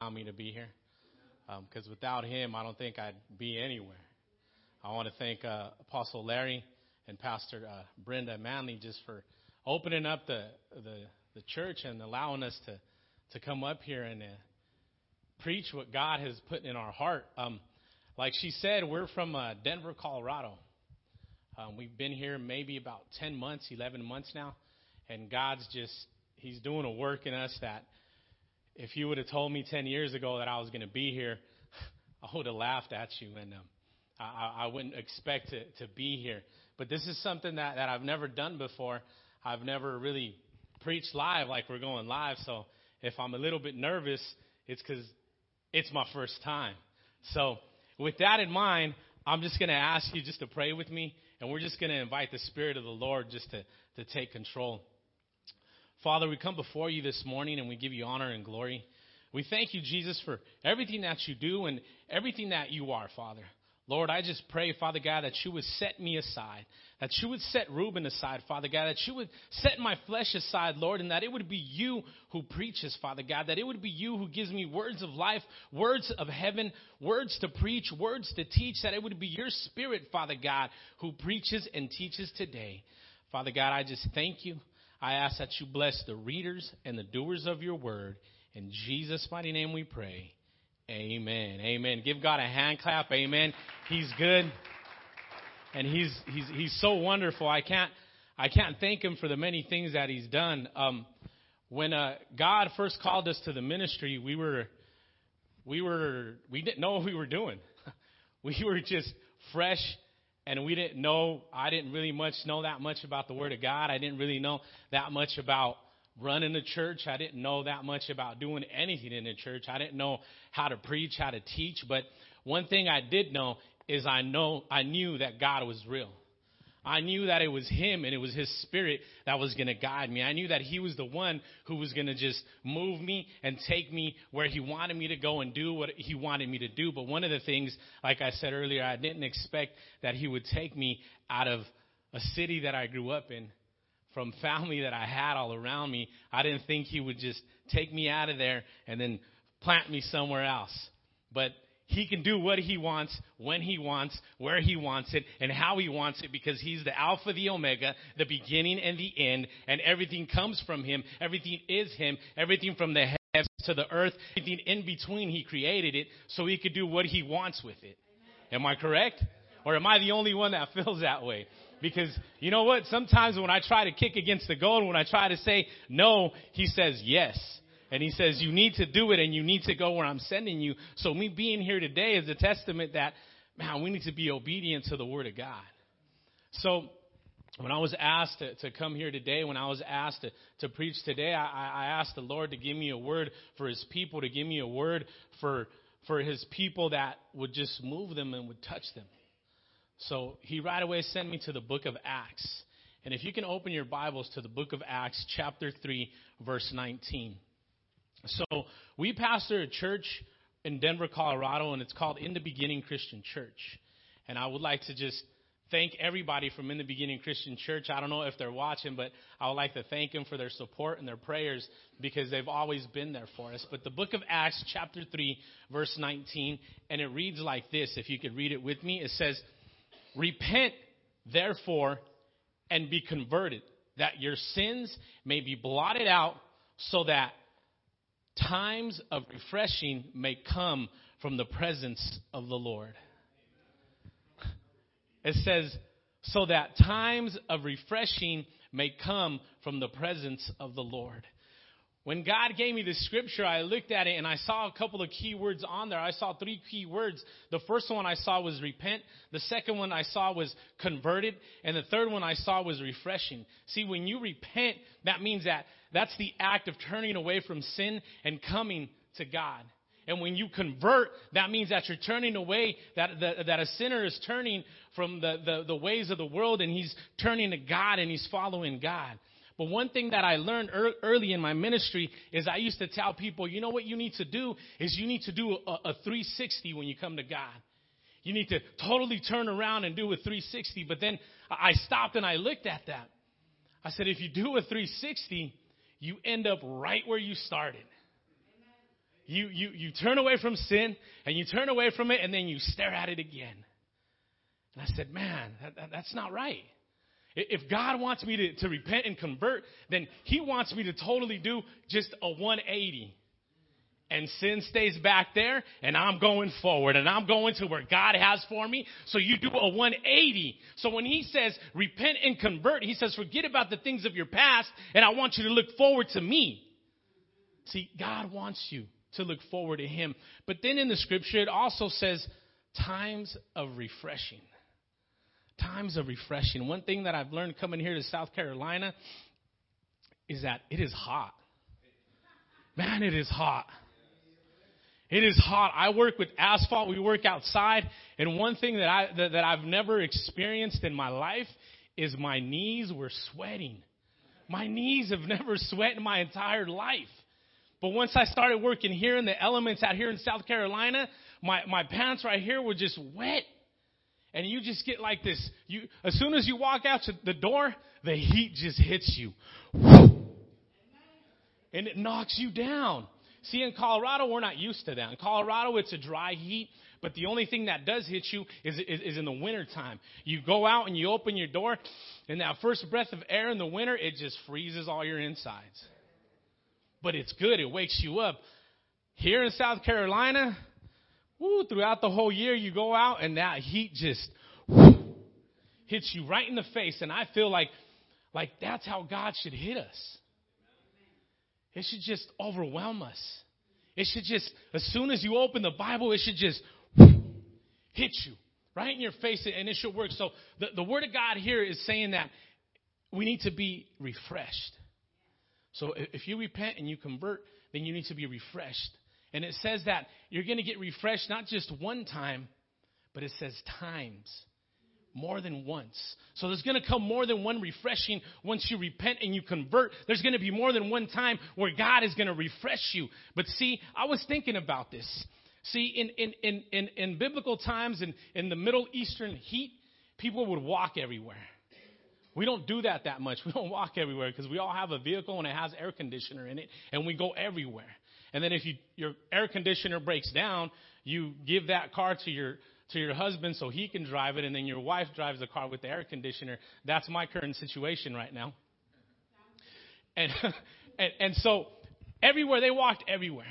allowing me to be here. Because um, without him, I don't think I'd be anywhere. I want to thank uh, Apostle Larry and Pastor uh, Brenda Manley just for opening up the, the, the church and allowing us to, to come up here and uh, preach what God has put in our heart. Um, like she said, we're from uh, Denver, Colorado. Um, we've been here maybe about 10 months, 11 months now, and God's just, He's doing a work in us that if you would have told me 10 years ago that I was going to be here, I would have laughed at you and um, I, I wouldn't expect to, to be here. But this is something that, that I've never done before. I've never really preached live like we're going live. So if I'm a little bit nervous, it's because it's my first time. So with that in mind, I'm just going to ask you just to pray with me, and we're just going to invite the Spirit of the Lord just to, to take control. Father, we come before you this morning and we give you honor and glory. We thank you, Jesus, for everything that you do and everything that you are, Father. Lord, I just pray, Father God, that you would set me aside, that you would set Reuben aside, Father God, that you would set my flesh aside, Lord, and that it would be you who preaches, Father God, that it would be you who gives me words of life, words of heaven, words to preach, words to teach, that it would be your spirit, Father God, who preaches and teaches today. Father God, I just thank you. I ask that you bless the readers and the doers of your word. In Jesus' mighty name we pray. Amen. Amen. Give God a hand clap. Amen. He's good. And he's he's he's so wonderful. I can't I can't thank him for the many things that he's done. Um, when uh, God first called us to the ministry, we were we were we didn't know what we were doing. we were just fresh and we didn't know, I didn't really much know that much about the Word of God. I didn't really know that much about running the church. I didn't know that much about doing anything in the church. I didn't know how to preach, how to teach. But one thing I did know is I know, I knew that God was real. I knew that it was Him and it was His Spirit that was going to guide me. I knew that He was the one who was going to just move me and take me where He wanted me to go and do what He wanted me to do. But one of the things, like I said earlier, I didn't expect that He would take me out of a city that I grew up in, from family that I had all around me. I didn't think He would just take me out of there and then plant me somewhere else. But he can do what he wants, when he wants, where he wants it, and how he wants it because he's the Alpha, the Omega, the beginning and the end, and everything comes from him. Everything is him. Everything from the heavens to the earth, everything in between, he created it so he could do what he wants with it. Am I correct? Or am I the only one that feels that way? Because you know what? Sometimes when I try to kick against the goal, when I try to say no, he says yes. And he says, You need to do it and you need to go where I'm sending you. So, me being here today is a testament that, man, we need to be obedient to the Word of God. So, when I was asked to, to come here today, when I was asked to, to preach today, I, I asked the Lord to give me a word for His people, to give me a word for, for His people that would just move them and would touch them. So, He right away sent me to the book of Acts. And if you can open your Bibles to the book of Acts, chapter 3, verse 19. So we pastor a church in Denver, Colorado, and it's called In the Beginning Christian Church. And I would like to just thank everybody from In the Beginning Christian Church. I don't know if they're watching, but I would like to thank them for their support and their prayers because they've always been there for us. But the book of Acts, chapter 3, verse 19, and it reads like this. If you could read it with me, it says, Repent, therefore, and be converted, that your sins may be blotted out, so that times of refreshing may come from the presence of the Lord. It says, so that times of refreshing may come from the presence of the Lord. When God gave me the scripture, I looked at it and I saw a couple of key words on there. I saw three key words. The first one I saw was repent. The second one I saw was converted. And the third one I saw was refreshing. See, when you repent, that means that that's the act of turning away from sin and coming to God. And when you convert, that means that you're turning away, that, that, that a sinner is turning from the, the, the ways of the world and he's turning to God and he's following God. But one thing that I learned early in my ministry is I used to tell people, you know what you need to do is you need to do a, a 360 when you come to God. You need to totally turn around and do a 360. But then I stopped and I looked at that. I said, if you do a 360, you end up right where you started. you, you, you turn away from sin and you turn away from it and then you stare at it again. And I said, man, that, that, that's not right. If God wants me to, to repent and convert, then He wants me to totally do just a 180 and sin stays back there and I'm going forward and I'm going to where God has for me. So you do a 180. So when he says repent and convert, he says forget about the things of your past and I want you to look forward to me. See, God wants you to look forward to him. But then in the scripture, it also says times of refreshing. Times of refreshing. One thing that I've learned coming here to South Carolina is that it is hot. Man, it is hot. It is hot. I work with asphalt. We work outside. And one thing that I, that, that I've never experienced in my life is my knees were sweating. My knees have never sweat in my entire life. But once I started working here in the elements out here in South Carolina, my, my pants right here were just wet. And you just get like this. You, as soon as you walk out to the door, the heat just hits you. And it knocks you down. See, in Colorado, we're not used to that. In Colorado, it's a dry heat, but the only thing that does hit you is, is, is in the wintertime. You go out and you open your door, and that first breath of air in the winter, it just freezes all your insides. But it's good. It wakes you up. Here in South Carolina, throughout the whole year, you go out and that heat just whoo, hits you right in the face. And I feel like, like that's how God should hit us. It should just overwhelm us. It should just, as soon as you open the Bible, it should just hit you right in your face and it should work. So the, the Word of God here is saying that we need to be refreshed. So if you repent and you convert, then you need to be refreshed. And it says that you're going to get refreshed not just one time, but it says times more than once. So there's going to come more than one refreshing once you repent and you convert. There's going to be more than one time where God is going to refresh you. But see, I was thinking about this. See, in, in, in, in, in biblical times, in, in the Middle Eastern heat, people would walk everywhere. We don't do that that much. We don't walk everywhere because we all have a vehicle and it has air conditioner in it, and we go everywhere. And then if you, your air conditioner breaks down, you give that car to your to your husband so he can drive it, and then your wife drives the car with the air conditioner. That's my current situation right now. And and, and so everywhere they walked everywhere,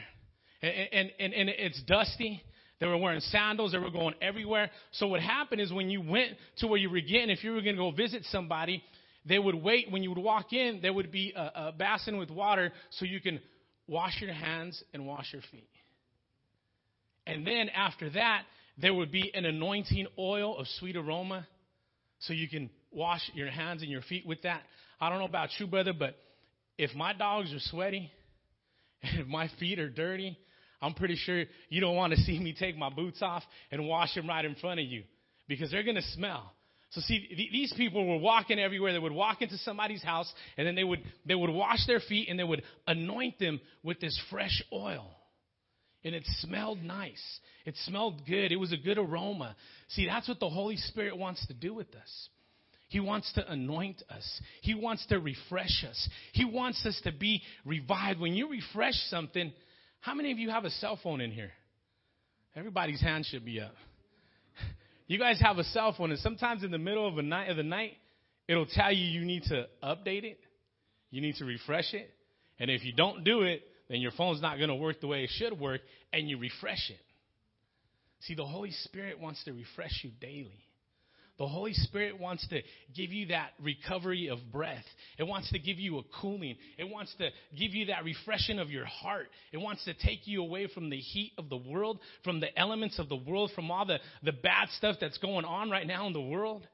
and, and and it's dusty. They were wearing sandals. They were going everywhere. So what happened is when you went to where you were getting, if you were going to go visit somebody, they would wait. When you would walk in, there would be a, a basin with water so you can wash your hands and wash your feet. And then after that, there would be an anointing oil of sweet aroma so you can wash your hands and your feet with that. I don't know about you, brother, but if my dogs are sweaty and if my feet are dirty, I'm pretty sure you don't want to see me take my boots off and wash them right in front of you because they're going to smell. So see, th- these people were walking everywhere. They would walk into somebody's house and then they would, they would wash their feet and they would anoint them with this fresh oil and it smelled nice. It smelled good. It was a good aroma. See, that's what the Holy Spirit wants to do with us. He wants to anoint us. He wants to refresh us. He wants us to be revived. When you refresh something, how many of you have a cell phone in here? Everybody's hand should be up. You guys have a cell phone, and sometimes in the middle of a night of the night, it'll tell you you need to update it, you need to refresh it, and if you don't do it, then your phone's not going to work the way it should work, and you refresh it. See, the Holy Spirit wants to refresh you daily. The Holy Spirit wants to give you that recovery of breath. It wants to give you a cooling. It wants to give you that refreshing of your heart. It wants to take you away from the heat of the world, from the elements of the world, from all the, the bad stuff that's going on right now in the world.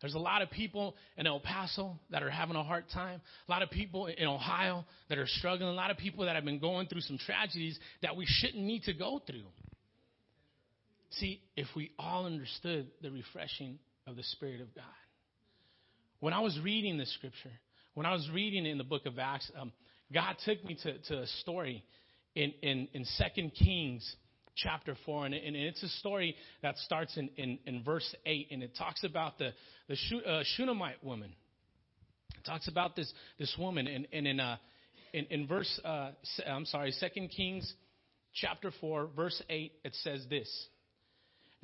There's a lot of people in El Paso that are having a hard time. A lot of people in Ohio that are struggling. A lot of people that have been going through some tragedies that we shouldn't need to go through. See, if we all understood the refreshing of the Spirit of God. When I was reading the scripture, when I was reading it in the book of Acts, um, God took me to, to a story in, in, in 2 Kings chapter 4. And, and it's a story that starts in, in, in, verse 8, and it talks about the, the uh, Shunammite woman. It talks about this, this woman. And, and in, uh, in, in verse, uh, I'm sorry, 2 Kings chapter 4, verse 8, it says this.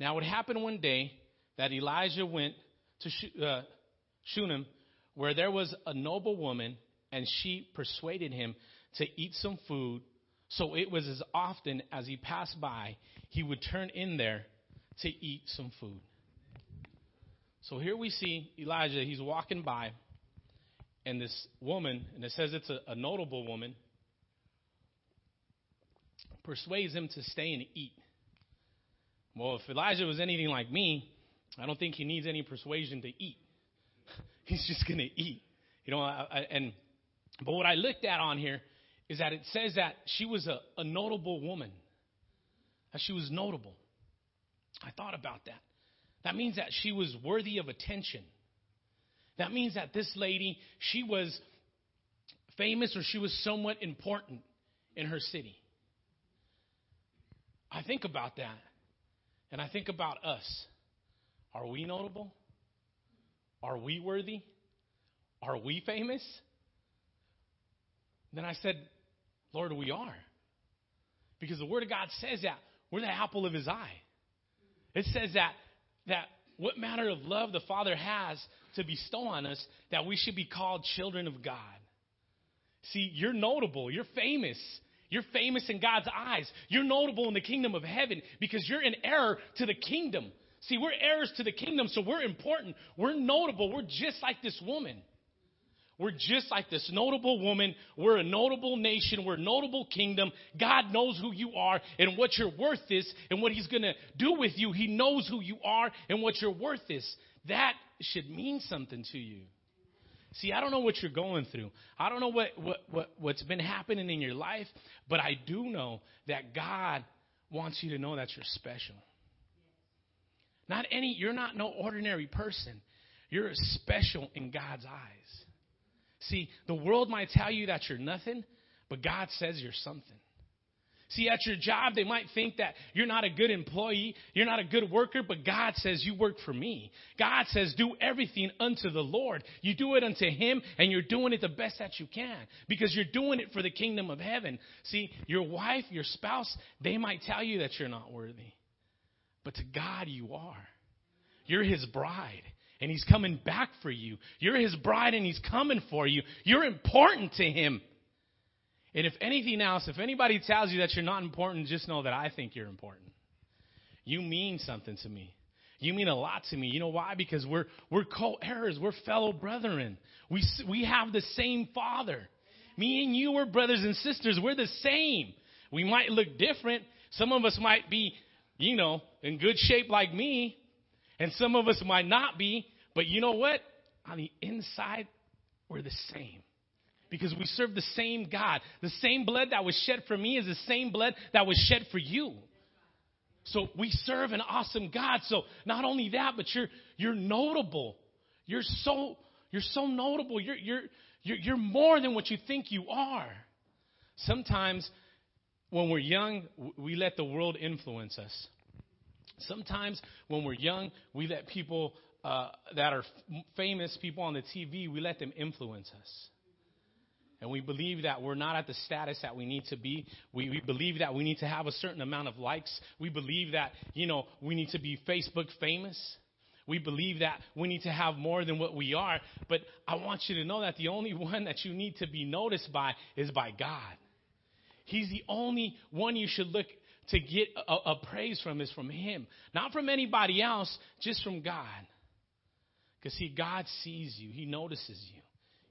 Now it happened one day that Elijah went to uh, Shunem, where there was a noble woman, and she persuaded him to eat some food. So it was as often as he passed by, he would turn in there to eat some food. So here we see Elijah, he's walking by, and this woman, and it says it's a, a notable woman, persuades him to stay and eat. Well, if Elijah was anything like me, I don't think he needs any persuasion to eat. He's just going to eat. You know, I, I, and but what I looked at on here is that it says that she was a, a notable woman. That she was notable. I thought about that. That means that she was worthy of attention. That means that this lady, she was famous or she was somewhat important in her city. I think about that. And I think about us. Are we notable? Are we worthy? Are we famous? Then I said, Lord, we are. Because the Word of God says that we're the apple of His eye. It says that, that what manner of love the Father has to bestow on us that we should be called children of God. See, you're notable, you're famous. You're famous in God's eyes. You're notable in the kingdom of heaven because you're an heir to the kingdom. See, we're heirs to the kingdom, so we're important. We're notable. We're just like this woman. We're just like this notable woman. We're a notable nation. We're a notable kingdom. God knows who you are and what your worth is and what He's going to do with you. He knows who you are and what your worth is. That should mean something to you. See, I don't know what you're going through. I don't know what, what, what, what's been happening in your life, but I do know that God wants you to know that you're special. Not any, you're not no ordinary person. You're special in God's eyes. See, the world might tell you that you're nothing, but God says you're something. See, at your job, they might think that you're not a good employee, you're not a good worker, but God says you work for me. God says do everything unto the Lord. You do it unto Him, and you're doing it the best that you can because you're doing it for the kingdom of heaven. See, your wife, your spouse, they might tell you that you're not worthy, but to God you are. You're His bride and he's coming back for you. You're his bride and he's coming for you. You're important to him. And if anything else, if anybody tells you that you're not important, just know that I think you're important. You mean something to me. You mean a lot to me. You know why? Because we're we're co-heirs. We're fellow brethren. We we have the same Father. Me and you are brothers and sisters. We're the same. We might look different. Some of us might be, you know, in good shape like me, and some of us might not be. But you know what? On the inside, we're the same. Because we serve the same God. The same blood that was shed for me is the same blood that was shed for you. So we serve an awesome God. So not only that, but you're you're notable. You're so you're so notable. You're you're you're, you're more than what you think you are. Sometimes when we're young, we let the world influence us. Sometimes when we're young, we let people uh, that are famous people on the TV, we let them influence us. And we believe that we're not at the status that we need to be. We, we believe that we need to have a certain amount of likes. We believe that, you know, we need to be Facebook famous. We believe that we need to have more than what we are. But I want you to know that the only one that you need to be noticed by is by God. He's the only one you should look to get a, a praise from is from Him. Not from anybody else, just from God. Because, see, God sees you, He notices you.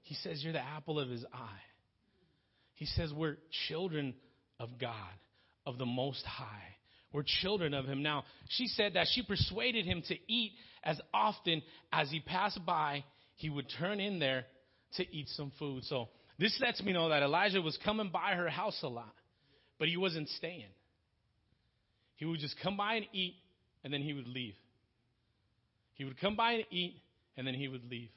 He says you're the apple of His eye. He says we're children of God, of the Most High. We're children of Him. Now, she said that she persuaded him to eat as often as he passed by, he would turn in there to eat some food. So, this lets me know that Elijah was coming by her house a lot, but he wasn't staying. He would just come by and eat, and then he would leave. He would come by and eat, and then he would leave.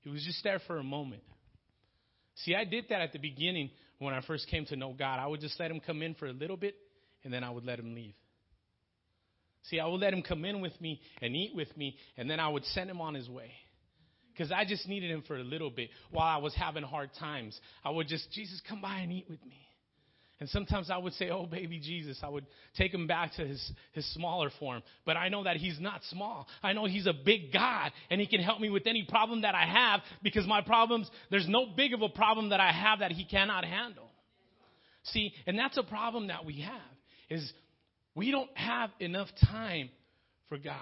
He was just there for a moment. See, I did that at the beginning when I first came to know God. I would just let him come in for a little bit, and then I would let him leave. See, I would let him come in with me and eat with me, and then I would send him on his way. Because I just needed him for a little bit while I was having hard times. I would just, Jesus, come by and eat with me. And sometimes I would say, Oh, baby Jesus. I would take him back to his, his smaller form. But I know that he's not small. I know he's a big God and he can help me with any problem that I have because my problems, there's no big of a problem that I have that he cannot handle. See, and that's a problem that we have is we don't have enough time for God.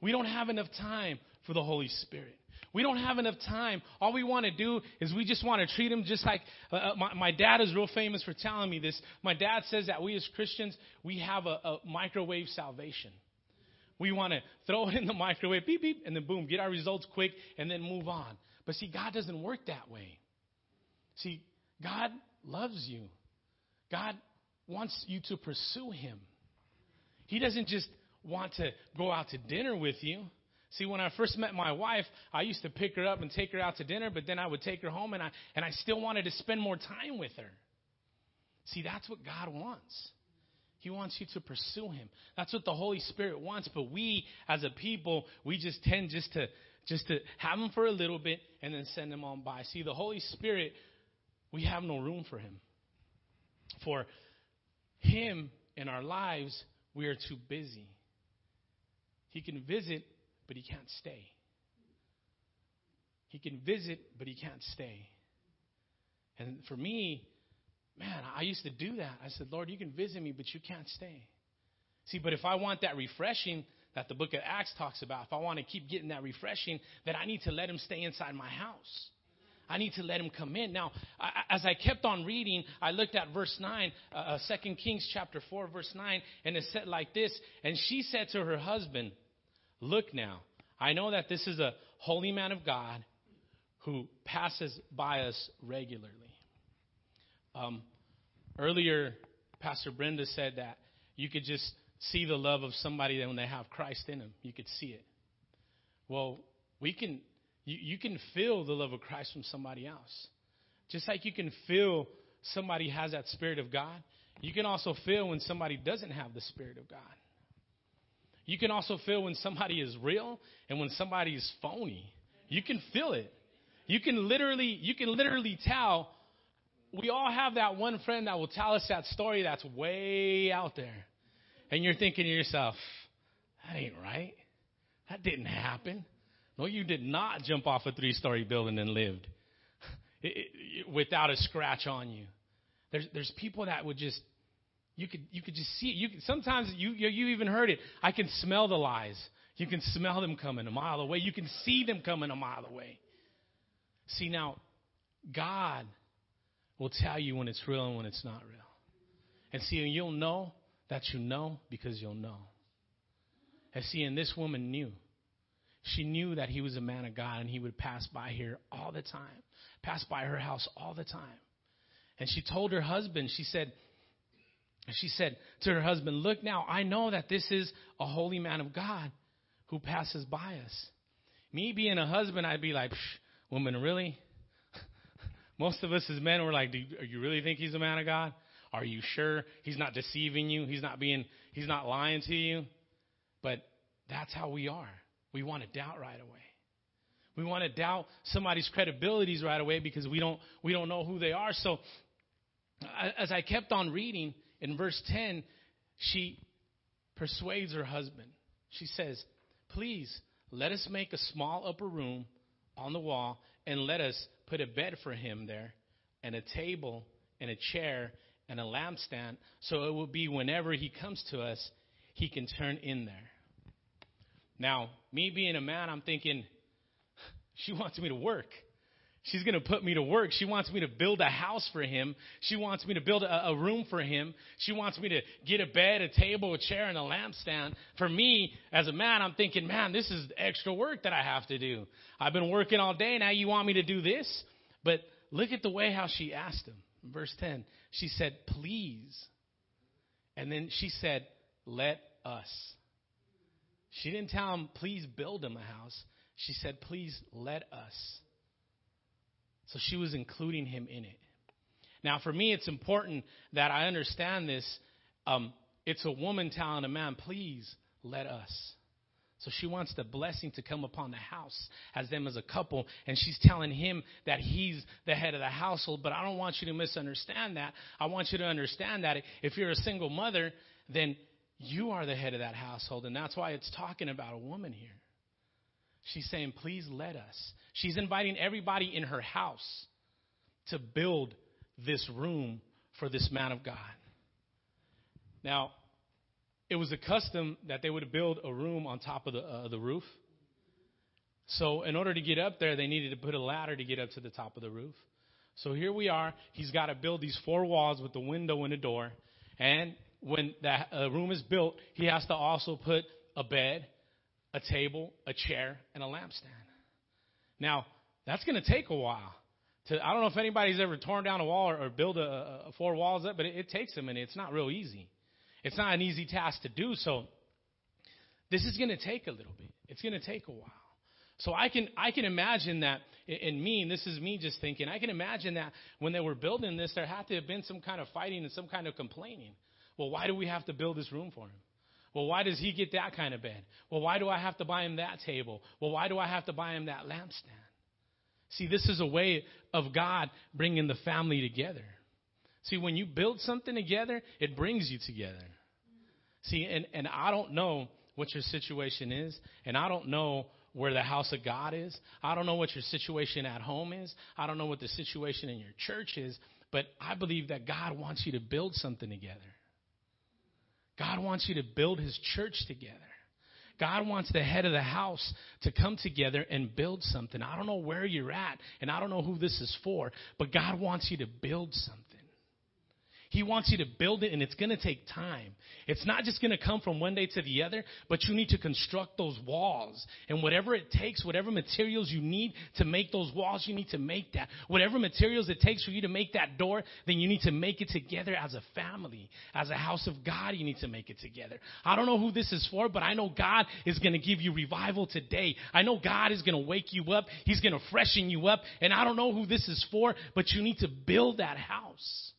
We don't have enough time for the Holy Spirit. We don't have enough time. All we want to do is we just want to treat them just like uh, uh, my, my dad is real famous for telling me this. My dad says that we as Christians, we have a, a microwave salvation. We want to throw it in the microwave, beep, beep, and then boom, get our results quick and then move on. But see, God doesn't work that way. See, God loves you. God wants you to pursue him. He doesn't just want to go out to dinner with you. See, when I first met my wife, I used to pick her up and take her out to dinner, but then I would take her home and I, and I still wanted to spend more time with her. See, that's what God wants. He wants you to pursue him. That's what the Holy Spirit wants, but we as a people, we just tend just to just to have him for a little bit and then send him on by. See, the Holy Spirit, we have no room for him. For him in our lives, we are too busy. He can visit but he can't stay. He can visit, but he can't stay. And for me, man, I used to do that. I said, Lord, you can visit me, but you can't stay. See, but if I want that refreshing that the book of Acts talks about, if I want to keep getting that refreshing, then I need to let him stay inside my house. I need to let him come in. Now, I, as I kept on reading, I looked at verse 9, uh, uh, 2 Kings chapter 4, verse 9, and it said like this And she said to her husband, Look now, I know that this is a holy man of God who passes by us regularly. Um, earlier, Pastor Brenda said that you could just see the love of somebody when they have Christ in them. You could see it. Well, we can. You, you can feel the love of Christ from somebody else, just like you can feel somebody has that Spirit of God. You can also feel when somebody doesn't have the Spirit of God. You can also feel when somebody is real and when somebody is phony. You can feel it. You can literally, you can literally tell. We all have that one friend that will tell us that story that's way out there. And you're thinking to yourself, that ain't right. That didn't happen. No, you did not jump off a three story building and lived it, it, without a scratch on you. There's, there's people that would just you could, you could just see it. You could, sometimes you, you, you even heard it. I can smell the lies. You can smell them coming a mile away. You can see them coming a mile away. See, now, God will tell you when it's real and when it's not real. And see, and you'll know that you know because you'll know. And see, and this woman knew. She knew that he was a man of God and he would pass by here all the time, pass by her house all the time. And she told her husband, she said, she said to her husband, Look now, I know that this is a holy man of God who passes by us. Me being a husband, I'd be like, Woman, really? Most of us as men, we're like, Do you really think he's a man of God? Are you sure he's not deceiving you? He's not being, he's not lying to you? But that's how we are. We want to doubt right away. We want to doubt somebody's credibilities right away because we don't, we don't know who they are. So as I kept on reading, in verse 10, she persuades her husband. She says, Please let us make a small upper room on the wall and let us put a bed for him there and a table and a chair and a lampstand so it will be whenever he comes to us, he can turn in there. Now, me being a man, I'm thinking, she wants me to work. She's going to put me to work. She wants me to build a house for him. She wants me to build a, a, room for him. She wants me to get a bed, a table, a chair, and a lampstand. For me, as a man, I'm thinking, man, this is extra work that I have to do. I've been working all day. Now you want me to do this? But look at the way how she asked him. Verse 10, she said, please. And then she said, let us. She didn't tell him, please build him a house. She said, please let us. So she was including him in it. Now, for me, it's important that I understand this. Um, it's a woman telling a man, please let us. So she wants the blessing to come upon the house as them as a couple. And she's telling him that he's the head of the household. But I don't want you to misunderstand that. I want you to understand that if you're a single mother, then you are the head of that household. And that's why it's talking about a woman here. She's saying, please let us. She's inviting everybody in her house to build this room for this man of God. Now, it was a custom that they would build a room on top of the, uh, the roof. So, in order to get up there, they needed to put a ladder to get up to the top of the roof. So, here we are. He's got to build these four walls with the window and a door. And when that uh, room is built, he has to also put a bed, a table, a chair, and a lampstand. Now, that's going to take a while. To, I don't know if anybody's ever torn down a wall or, or built a, a, four walls up, but it, it takes a minute. It's not real easy. It's not an easy task to do. So this is going to take a little bit. It's going to take a while. So I can I can imagine that in me, and this is me just thinking, I can imagine that when they were building this, there had to have been some kind of fighting and some kind of complaining. Well, why do we have to build this room for him? Well, why does he get that kind of bed? Well, why do I have to buy him that table? Well, why do I have to buy him that lampstand? See, this is a way of God bringing the family together. See, when you build something together, it brings you together. See, and, and I don't know what your situation is, and I don't know where the house of God is. I don't know what your situation at home is. I don't know what the situation in your church is, but I believe that God wants you to build something together. God wants you to build his church together. God wants the head of the house to come together and build something. I don't know where you're at, and I don't know who this is for, but God wants you to build something. He wants you to build it and it's going to take time. It's not just going to come from one day to the other, but you need to construct those walls. And whatever it takes, whatever materials you need to make those walls, you need to make that. Whatever materials it takes for you to make that door, then you need to make it together as a family. As a house of God, you need to make it together. I don't know who this is for, but I know God is going to give you revival today. I know God is going to wake you up. He's going to freshen you up. And I don't know who this is for, but you need to build that house.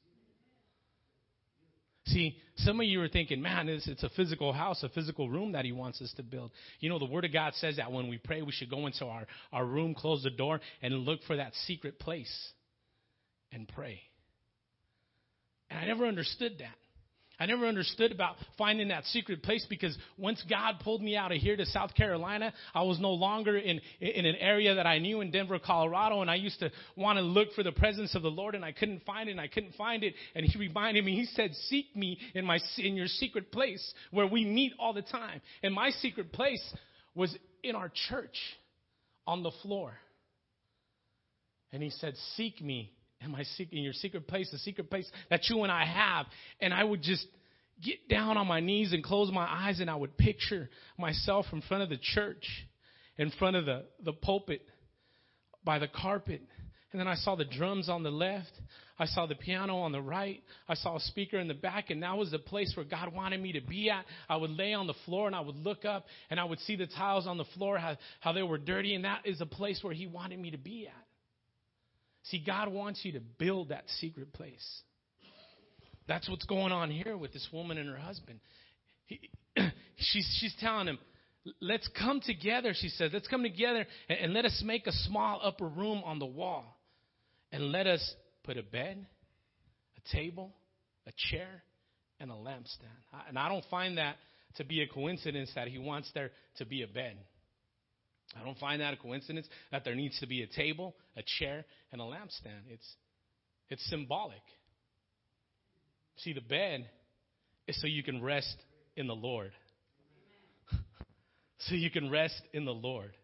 See, some of you are thinking, man, it's, it's a physical house, a physical room that he wants us to build. You know, the Word of God says that when we pray, we should go into our, our room, close the door, and look for that secret place and pray. And I never understood that. I never understood about finding that secret place because once God pulled me out of here to South Carolina, I was no longer in, in an area that I knew in Denver, Colorado, and I used to want to look for the presence of the Lord and I couldn't find it and I couldn't find it. And he reminded me, he said, seek me in my, in your secret place where we meet all the time. And my secret place was in our church on the floor. And he said, seek me in my in your secret place, the secret place that you and I have. And I would just get down on my knees and close my eyes and I would picture myself in front of the church, in front of the, the pulpit, by the carpet. And then I saw the drums on the left. I saw the piano on the right. I saw a speaker in the back, and that was the place where God wanted me to be at. I would lay on the floor and I would look up and I would see the tiles on the floor, how, how they were dirty, and that is the place where He wanted me to be at. See, God wants you to build that secret place. That's what's going on here with this woman and her husband. He, she's, she's telling him, let's come together, she says. Let's come together and, and let us make a small upper room on the wall. And let us put a bed, a table, a chair, and a lampstand. And I don't find that to be a coincidence that he wants there to be a bed. I don't find that a coincidence that there needs to be a table, a chair, and a lampstand. It's, it's symbolic. See, the bed is so you can rest in the Lord. so you can rest in the Lord.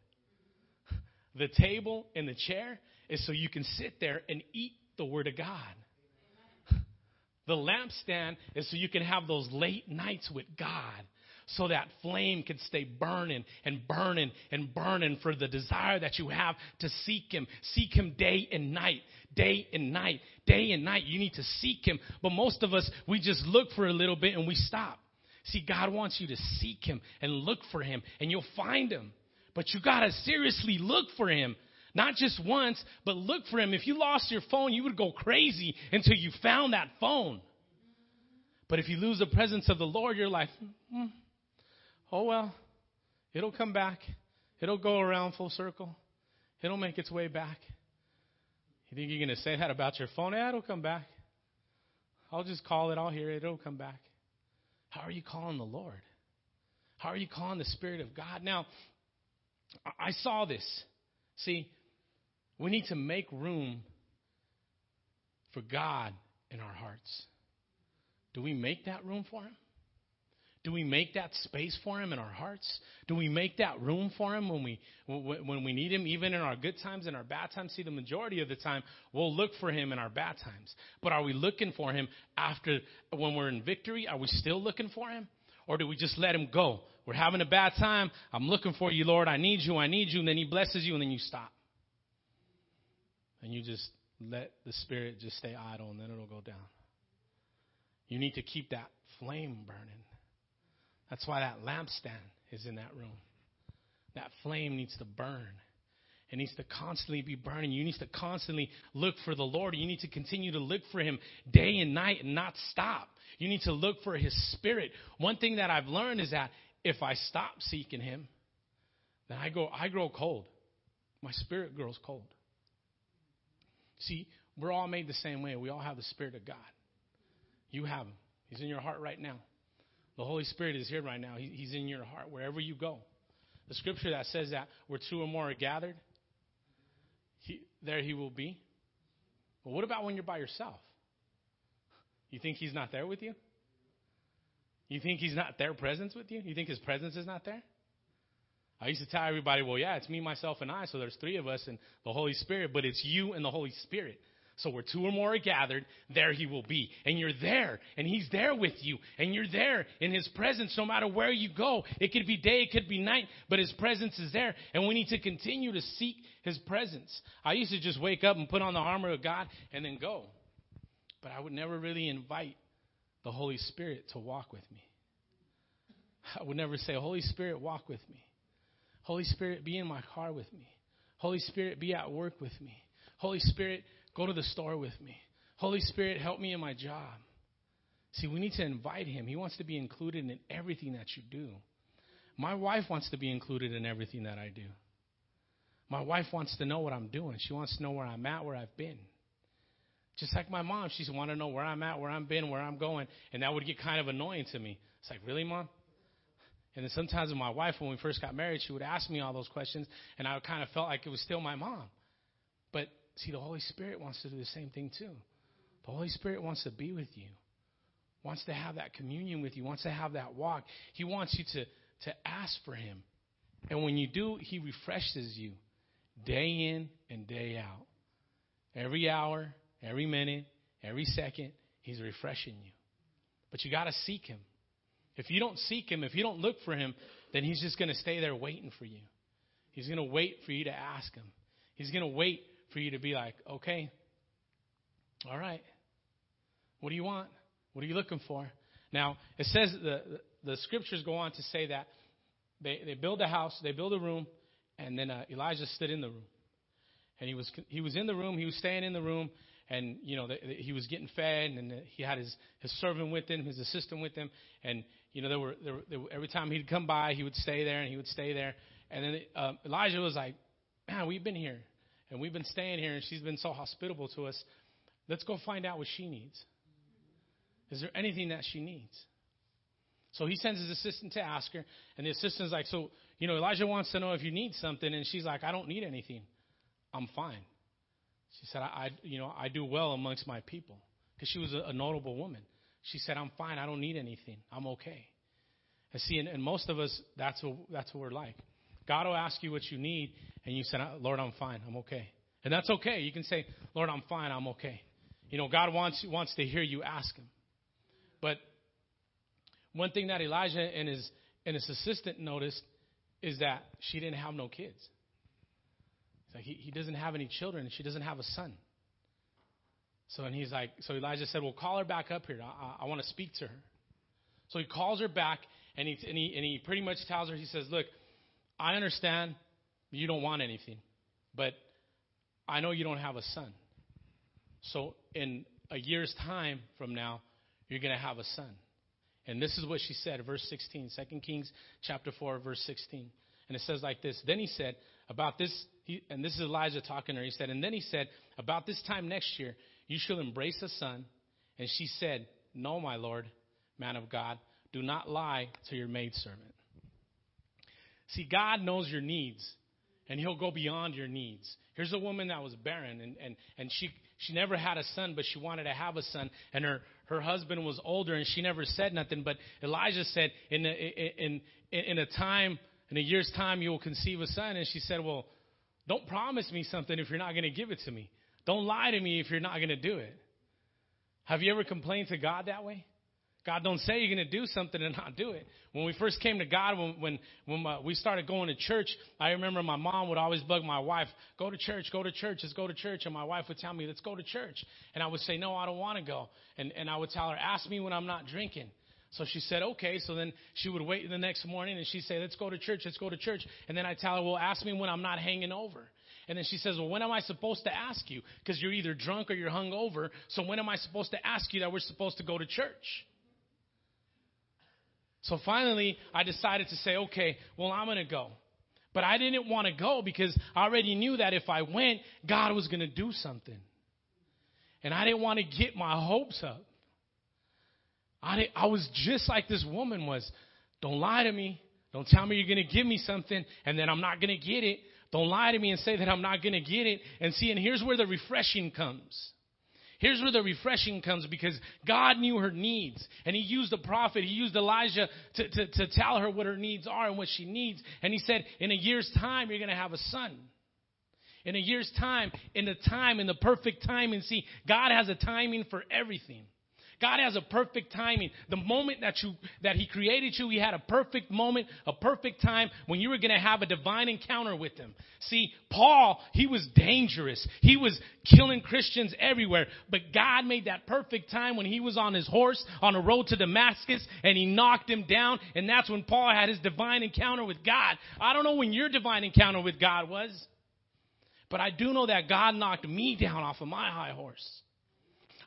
The table and the chair is so you can sit there and eat the Word of God. The lampstand is so you can have those late nights with God so that flame can stay burning and burning and burning for the desire that you have to seek Him. Seek Him day and night, day and night, day and night. You need to seek Him. But most of us, we just look for a little bit and we stop. See, God wants you to seek Him and look for Him, and you'll find Him. But you gotta seriously look for Him. Not just once, but look for Him. If you lost your phone, you would go crazy until you found that phone. But if you lose the presence of the Lord, you're like, hmm, oh well, It'll come back. It'll go around full circle. It'll make its way back. You think you're going to say that about your phone? Yeah, it'll come back. I'll just call it. I'll hear it. It'll come back. How are you calling the Lord? How are you calling the Spirit of God? Now, I saw this. See, we need to make room for God in our hearts. Do we make that room for Him? Do we make that space for him in our hearts? Do we make that room for him when we when we need him, even in our good times and our bad times? See, the majority of the time we'll look for him in our bad times, but are we looking for him after when we're in victory? Are we still looking for him, or do we just let him go? We're having a bad time. I'm looking for you, Lord. I need you. I need you. And then he blesses you, and then you stop, and you just let the spirit just stay idle, and then it'll go down. You need to keep that flame burning. That's why that lampstand is in that room. That flame needs to burn. It needs to constantly be burning. You need to constantly look for the Lord. You need to continue to look for Him day and night and not stop. You need to look for His Spirit. One thing that I've learned is that if I stop seeking Him, then I go, I grow cold. My spirit grows cold. See, we're all made the same way. We all have the Spirit of God. You have Him. He's in your heart right now. The Holy Spirit is here right now. He, he's in your heart wherever you go. The scripture that says that where two or more are gathered, he, there he will be. But what about when you're by yourself? You think he's not there with you? You think he's not there presence with you? You think his presence is not there? I used to tell everybody, well, yeah, it's me, myself, and I, so there's three of us and the Holy Spirit, but it's you and the Holy Spirit. So where two or more are gathered, there he will be. And you're there, and he's there with you, and you're there in his presence no matter where you go. It could be day, it could be night, but his presence is there, and we need to continue to seek his presence. I used to just wake up and put on the armor of God and then go. But I would never really invite the Holy Spirit to walk with me. I would never say, Holy Spirit, walk with me. Holy Spirit, be in my car with me. Holy Spirit, be at work with me. Holy Spirit, Go to the store with me. Holy Spirit, help me in my job. See, we need to invite him. He wants to be included in everything that you do. My wife wants to be included in everything that I do. My wife wants to know what I'm doing. She wants to know where I'm at, where I've been. Just like my mom, she's want to know where I'm at, where I'm been, where I'm going, and that would get kind of annoying to me. It's like, really, mom? And then sometimes with my wife, when we first got married, she would ask me all those questions, and I kind of felt like it was still my mom. But See, the Holy Spirit wants to do the same thing too. The Holy Spirit wants to be with you, wants to have that communion with you, wants to have that walk. He wants you to, to ask for Him. And when you do, He refreshes you day in and day out. Every hour, every minute, every second, He's refreshing you. But you got to seek Him. If you don't seek Him, if you don't look for Him, then He's just going to stay there waiting for you. He's going to wait for you to ask Him. He's going to wait for you to be like, okay, all right, what do you want? What are you looking for? Now, it says the, the scriptures go on to say that they, they build a house, they build a room, and then uh, Elijah stood in the room. And he was, he was in the room, he was staying in the room, and, you know, the, the, he was getting fed, and he had his, his servant with him, his assistant with him, and, you know, there were, there, there, every time he'd come by, he would stay there, and he would stay there. And then uh, Elijah was like, man, we've been here and we've been staying here, and she's been so hospitable to us. Let's go find out what she needs. Is there anything that she needs? So he sends his assistant to ask her, and the assistant's like, So, you know, Elijah wants to know if you need something, and she's like, I don't need anything. I'm fine. She said, I, I you know, I do well amongst my people. Because she was a, a, notable woman. She said, I'm fine. I don't need anything. I'm okay. And see, and, and most of us, that's what, that's what we're like. God will ask you what you need, and you said, uh, Lord, I'm fine. I'm okay. And that's okay. You can say, Lord, I'm fine. I'm okay. You know, God wants, wants to hear you ask Him. But one thing that Elijah and his, and his assistant noticed is that she didn't have no kids. He, he doesn't have any children, and she doesn't have a son. So, and he's like, so Elijah said, well, call her back up here. I, I, I want to speak to her. So he calls her back, and he, and, he, and he pretty much tells her, he says, look, I understand you don't want anything, but I know you don't have a son. So in a year's time from now, you're going to have a son. And this is what she said, verse 16, 2 Kings chapter 4, verse 16. And it says like this Then he said, About this, he, and this is Elijah talking to her. He said, And then he said, About this time next year, you shall embrace a son. And she said, No, my Lord, man of God, do not lie to your maidservant. See, God knows your needs, and He'll go beyond your needs. Here's a woman that was barren, and, and, and she, she never had a son, but she wanted to have a son, and her, her husband was older, and she never said nothing. But Elijah said, in a, in, in, a time, in a year's time, you will conceive a son. And she said, Well, don't promise me something if you're not going to give it to me. Don't lie to me if you're not going to do it. Have you ever complained to God that way? God don't say you're going to do something and not do it. When we first came to God, when when when uh, we started going to church, I remember my mom would always bug my wife, "Go to church, go to church, let's go to church." And my wife would tell me, "Let's go to church," and I would say, "No, I don't want to go." And and I would tell her, "Ask me when I'm not drinking." So she said, okay. So then she would wait the next morning and she'd say, let's go to church, let's go to church. And then I tell her, well, ask me when I'm not hanging over. And then she says, well, when am I supposed to ask you? Because you're either drunk or you're hung over. So when am I supposed to ask you that we're supposed to go to church? So finally, I decided to say, okay, well, I'm going to go. But I didn't want to go because I already knew that if I went, God was going to do something. And I didn't want to get my hopes up. I, I was just like this woman was. Don't lie to me. Don't tell me you're going to give me something and then I'm not going to get it. Don't lie to me and say that I'm not going to get it. And see, and here's where the refreshing comes. Here's where the refreshing comes because God knew her needs. And He used the prophet, He used Elijah to, to, to tell her what her needs are and what she needs. And He said, In a year's time, you're going to have a son. In a year's time, in the time, in the perfect time. And see, God has a timing for everything. God has a perfect timing. The moment that you that He created you, He had a perfect moment, a perfect time when you were going to have a divine encounter with Him. See, Paul, he was dangerous. He was killing Christians everywhere. But God made that perfect time when he was on his horse on the road to Damascus and he knocked him down. And that's when Paul had his divine encounter with God. I don't know when your divine encounter with God was, but I do know that God knocked me down off of my high horse.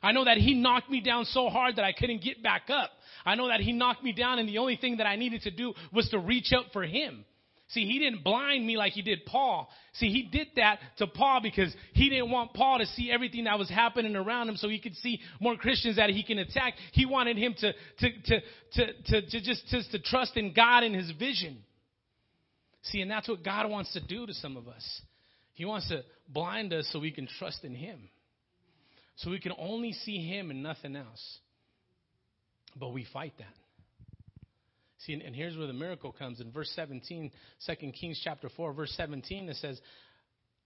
I know that he knocked me down so hard that I couldn't get back up. I know that he knocked me down and the only thing that I needed to do was to reach out for him. See, he didn't blind me like he did Paul. See, he did that to Paul because he didn't want Paul to see everything that was happening around him so he could see more Christians that he can attack. He wanted him to, to, to, to, to, to just, just to trust in God and his vision. See, and that's what God wants to do to some of us. He wants to blind us so we can trust in him. So we can only see him and nothing else. But we fight that. See, and, here's where the miracle comes. In verse 17, 2 Kings chapter 4, verse 17, it says,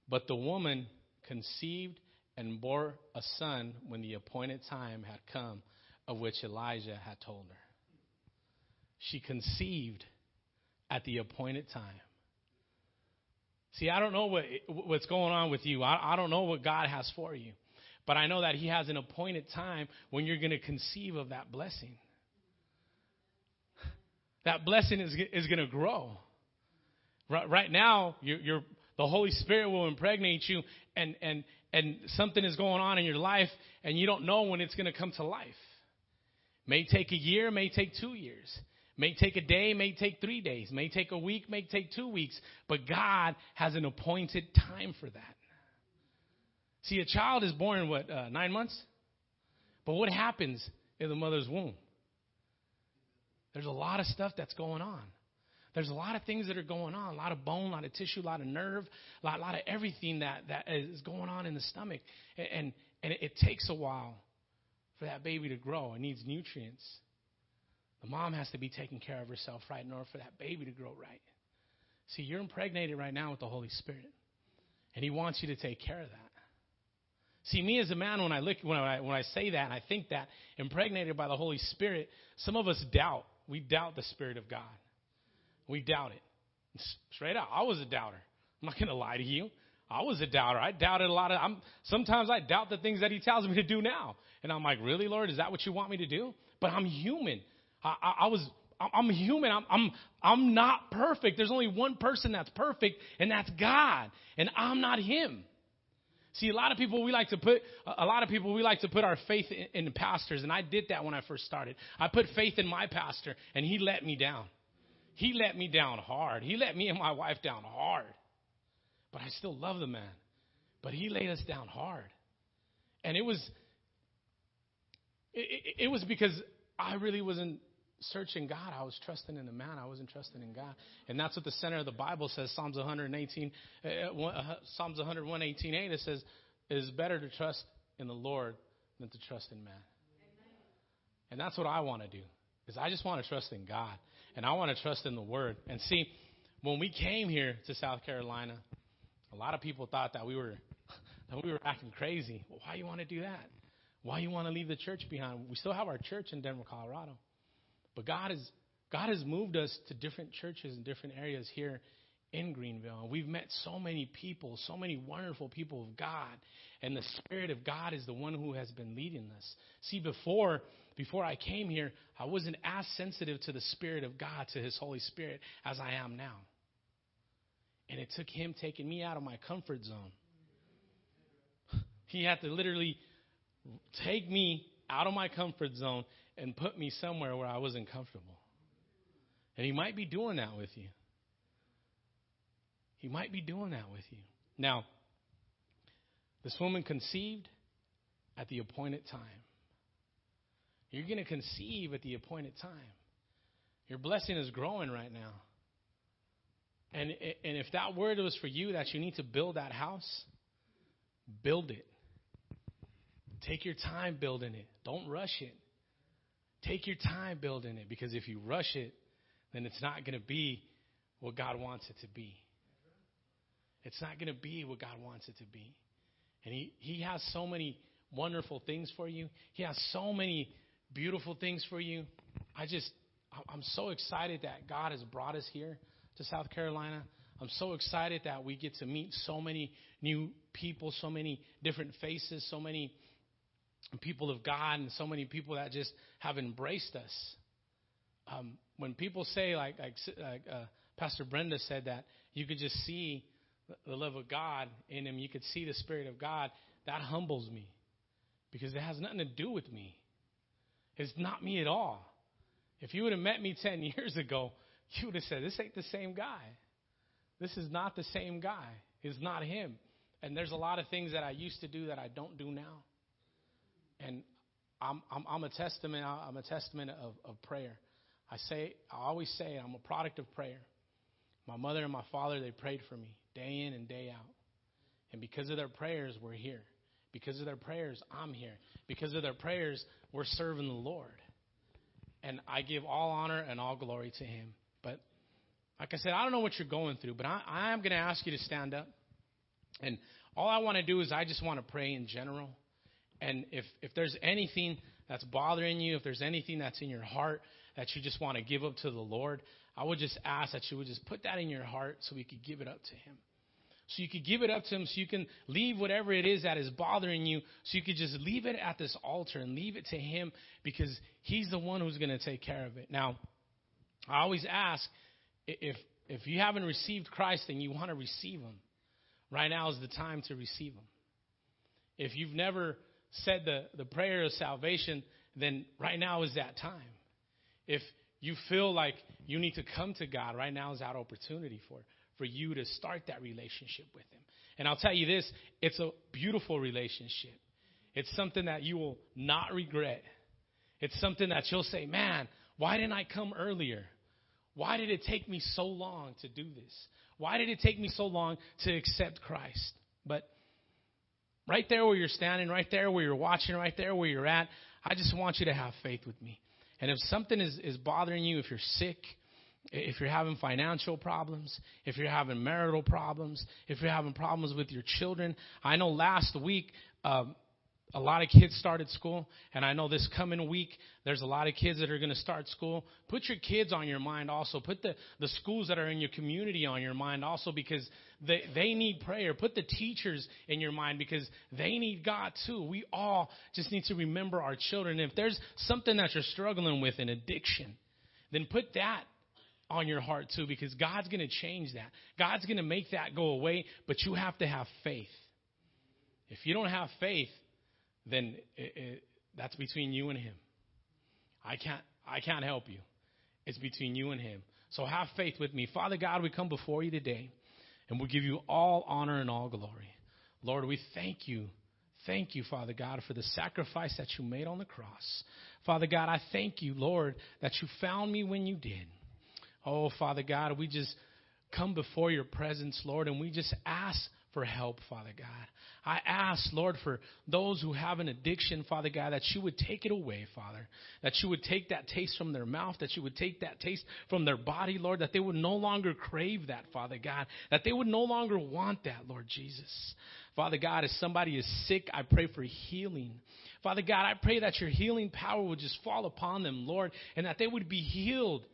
But the woman conceived and bore a son when the appointed time had come, of which Elijah had told her. She conceived at the appointed time. See, I don't know what, what's going on with you. I, I don't know what God has for you. But I know that He has an appointed time when you're going to conceive of that blessing. That blessing is, is going to grow. Right, right now, you're, you're, the Holy Spirit will impregnate you, and, and, and something is going on in your life, and you don't know when it's going to come to life. May take a year, may take two years. May take a day, may take three days, may take a week, may take two weeks, but God has an appointed time for that. See, a child is born what, uh, nine months? But what happens in the mother's womb? There's a lot of stuff that's going on. There's a lot of things that are going on, a lot of bone, a lot of tissue, a lot of nerve, a lot, a lot of everything that, that is going on in the stomach. And, and, and it takes a while for that baby to grow. It needs nutrients. The mom has to be taking care of herself right in order for that baby to grow right. See, you're impregnated right now with the Holy Spirit, and He wants you to take care of that. See, me as a man, when I look, when I, when I say that and I think that, impregnated by the Holy Spirit, some of us doubt. We doubt the Spirit of God. We doubt it. Straight out, I was a doubter. I'm not going to lie to you. I was a doubter. I doubted a lot of. I'm sometimes I doubt the things that He tells me to do now, and I'm like, really, Lord, is that what you want me to do? But I'm human. I, I, I was. I'm human. I'm, I'm, I'm not perfect. There's only one person that's perfect, and that's God. And I'm not Him. See, a lot of people we like to put a lot of people we like to put our faith in, in pastors, and I did that when I first started. I put faith in my pastor, and he let me down. he let me down hard. He let me and my wife down hard. But I still love the man. But he laid us down hard. And it was it, it, it was because I really wasn't searching God. I was trusting in the man. I wasn't trusting in God. And that's what the center of the Bible says. Psalms 118, uh, uh, Psalms 101, 18, 8, it says, it is better to trust in the Lord than to trust in man. Amen. And that's what I want to do. Is I just want to trust in God. And I want to trust in the Word. And see, when we came here to South Carolina, a lot of people thought that we were that we were acting crazy. Well, why you want to do that? Why you want to leave the church behind? We still have our church in Denver, Colorado. But God has God has moved us to different churches in different areas here in Greenville. And we've met so many people, so many wonderful people of God. And the Spirit of God is the one who has been leading us. See, before before I came here, I wasn't as sensitive to the Spirit of God, to His Holy Spirit, as I am now. And it took Him taking me out of my comfort zone. He had to literally take me out of my comfort zone and put me somewhere where I wasn't comfortable. And He might be doing that with you. He might be doing that with you. Now, this woman conceived at the appointed time. You're going to conceive at the appointed time. Your blessing is growing right now. And, and if that word was for you that you need to build that house, build it. Take your time building it. Don't rush it. Take your time building it because if you rush it, then it's not going to be what God wants it to be. It's not going to be what God wants it to be. And he, he has so many wonderful things for you. He has so many beautiful things for you. I just, I'm so excited that God has brought us here to South Carolina. I'm so excited that we get to meet so many new people, so many different faces, so many people of God and so many people that just have embraced us. Um, when people say, like, like, uh, Pastor Brenda said, that you could just see the love of God in him, you could see the Spirit of God, that humbles me because it has nothing to do with me. It's not me at all. If you would have met me 10 years ago, you would have said, This ain't the same guy. This is not the same guy. It's not him. And there's a lot of things that I used to do that I don't do now. And I'm, I'm, I'm a testament. I'm a testament of, of prayer. I say, I always say, I'm a product of prayer. My mother and my father, they prayed for me day in and day out. And because of their prayers, we're here. Because of their prayers, I'm here. Because of their prayers, we're serving the Lord. And I give all honor and all glory to Him. But like I said, I don't know what you're going through, but I, I am going to ask you to stand up. And all I want to do is I just want to pray in general. And if, if there's anything that's bothering you, if there's anything that's in your heart that you just want to give up to the Lord, I would just ask that you would just put that in your heart so we could give it up to Him. So you could give it up to Him so you can leave whatever it is that is bothering you, so you could just leave it at this altar and leave it to Him because He's the one who's going to take care of it. Now, I always ask if, if you haven't received Christ and you want to receive Him, right now is the time to receive Him. If you've never said the, the prayer of salvation, then right now is that time. If you feel like you need to come to God, right now is that opportunity for, for you to start that relationship with Him. And I'll tell you this it's a beautiful relationship. It's something that you will not regret. It's something that you'll say, man, why didn't I come earlier? Why did it take me so long to do this? Why did it take me so long to accept Christ? But Right there where you're standing, right there where you're watching, right there where you're at, I just want you to have faith with me. And if something is, is bothering you, if you're sick, if you're having financial problems, if you're having marital problems, if you're having problems with your children, I know last week um, a lot of kids started school, and I know this coming week there's a lot of kids that are going to start school. Put your kids on your mind also. Put the, the schools that are in your community on your mind also because they, they need prayer. Put the teachers in your mind because they need God too. We all just need to remember our children. If there's something that you're struggling with, an addiction, then put that on your heart too because God's going to change that. God's going to make that go away, but you have to have faith. If you don't have faith, then it, it, that's between you and him. I can't I can't help you. It's between you and him. So have faith with me. Father God, we come before you today and we give you all honor and all glory. Lord, we thank you. Thank you, Father God, for the sacrifice that you made on the cross. Father God, I thank you, Lord, that you found me when you did. Oh, Father God, we just come before your presence, Lord, and we just ask for help, Father God. I ask, Lord, for those who have an addiction, Father God, that you would take it away, Father. That you would take that taste from their mouth, that you would take that taste from their body, Lord, that they would no longer crave that, Father God. That they would no longer want that, Lord Jesus. Father God, if somebody is sick, I pray for healing. Father God, I pray that your healing power would just fall upon them, Lord, and that they would be healed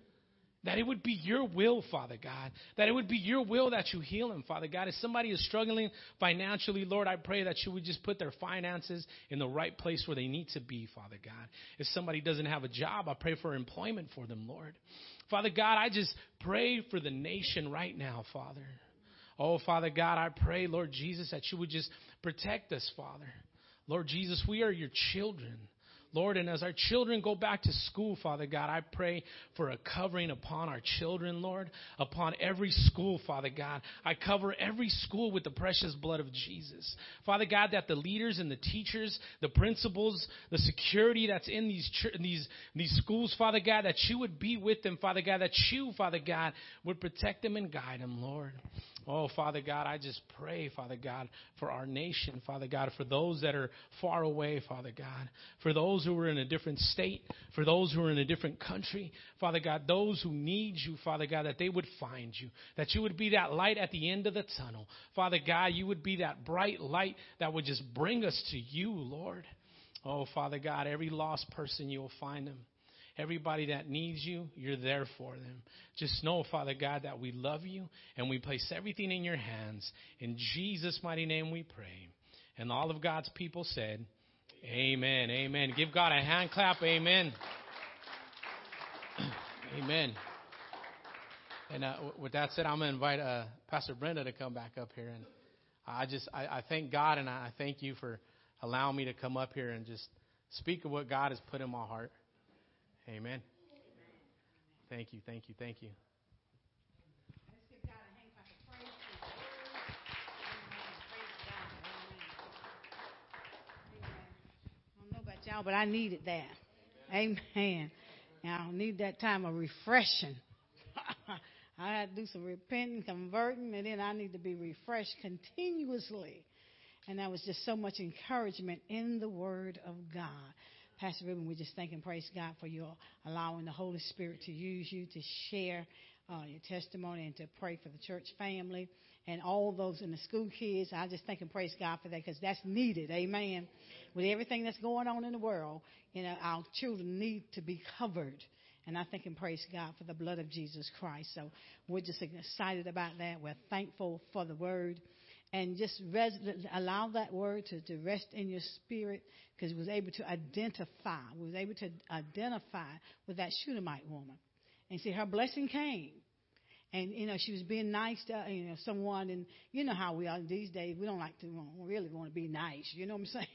that it would be your will, Father God. That it would be your will that you heal him, Father God. If somebody is struggling financially, Lord, I pray that you would just put their finances in the right place where they need to be, Father God. If somebody doesn't have a job, I pray for employment for them, Lord. Father God, I just pray for the nation right now, Father. Oh, Father God, I pray, Lord Jesus, that you would just protect us, Father. Lord Jesus, we are your children. Lord, and as our children go back to school, Father God, I pray for a covering upon our children, Lord, upon every school, Father God. I cover every school with the precious blood of Jesus. Father God, that the leaders and the teachers, the principals, the security that's in these, these, these schools, Father God, that you would be with them, Father God, that you, Father God, would protect them and guide them, Lord. Oh, Father God, I just pray, Father God, for our nation, Father God, for those that are far away, Father God, for those who are in a different state, for those who are in a different country, Father God, those who need you, Father God, that they would find you, that you would be that light at the end of the tunnel. Father God, you would be that bright light that would just bring us to you, Lord. Oh, Father God, every lost person, you will find them. Everybody that needs you, you're there for them. Just know, Father God, that we love you and we place everything in your hands. In Jesus' mighty name we pray. And all of God's people said, Amen. Amen. Give God a hand clap. Amen. Amen. And uh, with that said, I'm going to invite uh, Pastor Brenda to come back up here. And I just, I, I thank God and I thank you for allowing me to come up here and just speak of what God has put in my heart. Amen. Thank you, thank you, thank you. Y'all, but I needed that. Amen. Now I need that time of refreshing. I had to do some repenting, converting, and then I need to be refreshed continuously. And that was just so much encouragement in the Word of God. Pastor Ruben, we just thank and praise God for your allowing the Holy Spirit to use you to share uh, your testimony and to pray for the church family and all those in the school kids. I just thank and praise God for that because that's needed. Amen. With everything that's going on in the world, you know, our children need to be covered. And I thank and praise God for the blood of Jesus Christ. So we're just excited about that. We're thankful for the word and just res- allow that word to, to rest in your spirit because was able to identify, was able to identify with that Shunammite woman. And see, her blessing came. And, you know, she was being nice to, you know, someone. And you know how we are these days. We don't like to really want to be nice. You know what I'm saying?